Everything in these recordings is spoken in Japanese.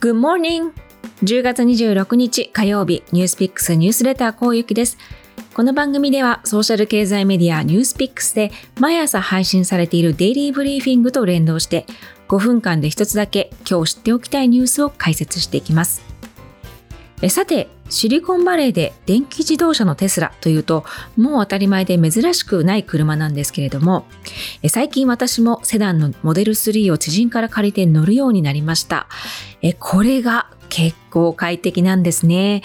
Good morning! 10月26日火曜日、ニュースピックスニュースレターこうゆきです。この番組ではソーシャル経済メディアニュースピックスで毎朝配信されているデイリーブリーフィングと連動して5分間で一つだけ今日知っておきたいニュースを解説していきます。さて、シリコンバレーで電気自動車のテスラというともう当たり前で珍しくない車なんですけれども最近私もセダンのモデル3を知人から借りて乗るようになりましたこれが結構快適なんですね。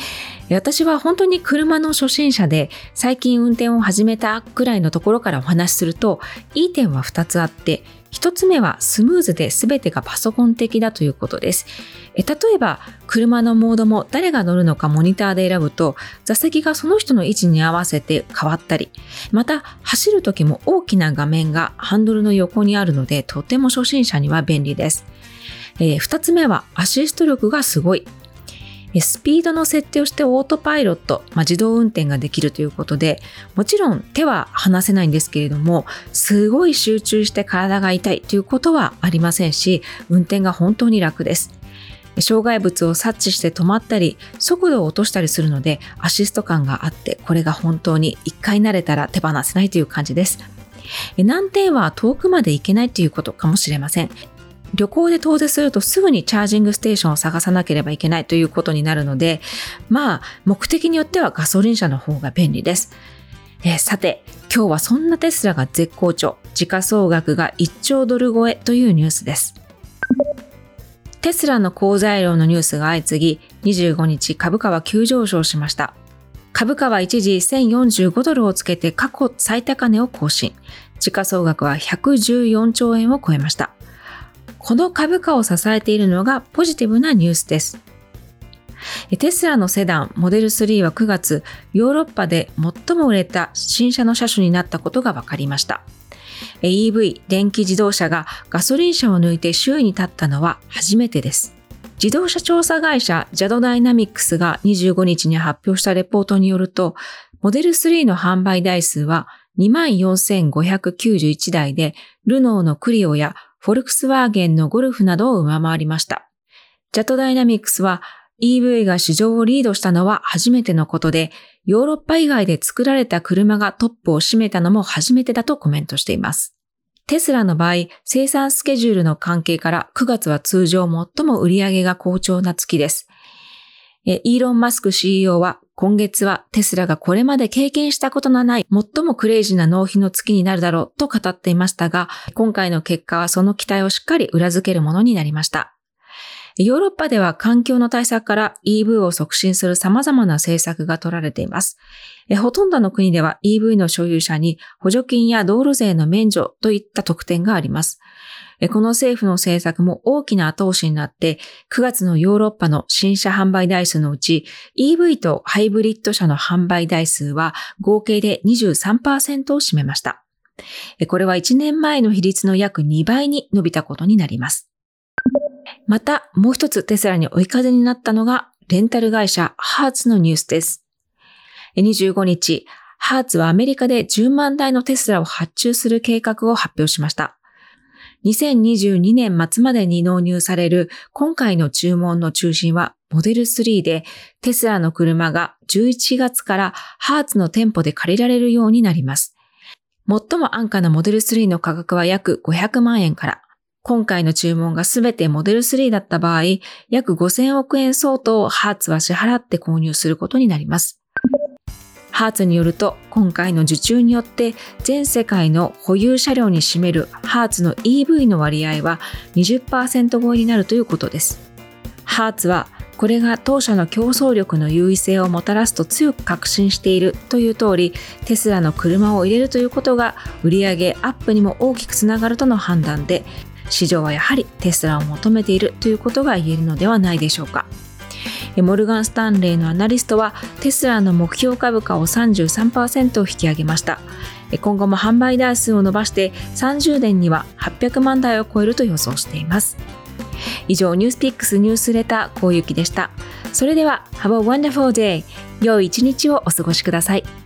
私は本当に車の初心者で最近運転を始めたくらいのところからお話しするといい点は2つあって1つ目はスムーズで全てがパソコン的だということです。例えば車のモードも誰が乗るのかモニターで選ぶと座席がその人の位置に合わせて変わったりまた走る時も大きな画面がハンドルの横にあるのでとても初心者には便利です。えー、2つ目はアシスト力がすごい。スピードの設定をしてオートパイロット、まあ、自動運転ができるということで、もちろん手は離せないんですけれども、すごい集中して体が痛いということはありませんし、運転が本当に楽です。障害物を察知して止まったり、速度を落としたりするので、アシスト感があって、これが本当に一回慣れたら手放せないという感じです。難点は遠くまで行けないということかもしれません。旅行で遠出するとすぐにチャージングステーションを探さなければいけないということになるので、まあ、目的によってはガソリン車の方が便利です。えー、さて、今日はそんなテスラが絶好調、時価総額が1兆ドル超えというニュースです。テスラの好材料のニュースが相次ぎ、25日株価は急上昇しました。株価は一時1045ドルをつけて過去最高値を更新。時価総額は114兆円を超えました。この株価を支えているのがポジティブなニュースです。テスラのセダンモデル3は9月、ヨーロッパで最も売れた新車の車種になったことが分かりました。EV、電気自動車がガソリン車を抜いて周囲に立ったのは初めてです。自動車調査会社ジャドダイナミックスが25日に発表したレポートによると、モデル3の販売台数は24,591台で、ルノーのクリオやフォルクスワーゲンのゴルフなどを上回りました。ジャットダイナミックスは EV が市場をリードしたのは初めてのことで、ヨーロッパ以外で作られた車がトップを占めたのも初めてだとコメントしています。テスラの場合、生産スケジュールの関係から9月は通常最も売り上げが好調な月です。イーロン・マスク CEO は今月はテスラがこれまで経験したことのない最もクレイジーな納品の月になるだろうと語っていましたが、今回の結果はその期待をしっかり裏付けるものになりました。ヨーロッパでは環境の対策から EV を促進する様々な政策が取られています。ほとんどの国では EV の所有者に補助金や道路税の免除といった特典があります。この政府の政策も大きな後押しになって、9月のヨーロッパの新車販売台数のうち、EV とハイブリッド車の販売台数は合計で23%を占めました。これは1年前の比率の約2倍に伸びたことになります。また、もう一つテスラに追い風になったのが、レンタル会社ハーツのニュースです。25日、ハーツはアメリカで10万台のテスラを発注する計画を発表しました。2022年末までに納入される今回の注文の中心はモデル3でテスラの車が11月からハーツの店舗で借りられるようになります。最も安価なモデル3の価格は約500万円から、今回の注文がすべてモデル3だった場合、約5000億円相当をハーツは支払って購入することになります。ハーツによると今回の受注によって全世界の保有車両に占めるハーツの EV の割合は20%超えになるということです。ハーツはこれが当社の競争力の優位性をもたらすと強く確信しているという通りテスラの車を入れるということが売上アップにも大きくつながるとの判断で市場はやはりテスラを求めているということが言えるのではないでしょうか。モルガン・スタンレーのアナリストはテスラの目標株価を33%引き上げました。今後も販売台数を伸ばして30年には800万台を超えると予想しています。以上ニュースピックスニュースレターこうゆきでした。それでは Have a wonderful day 良い一日をお過ごしください。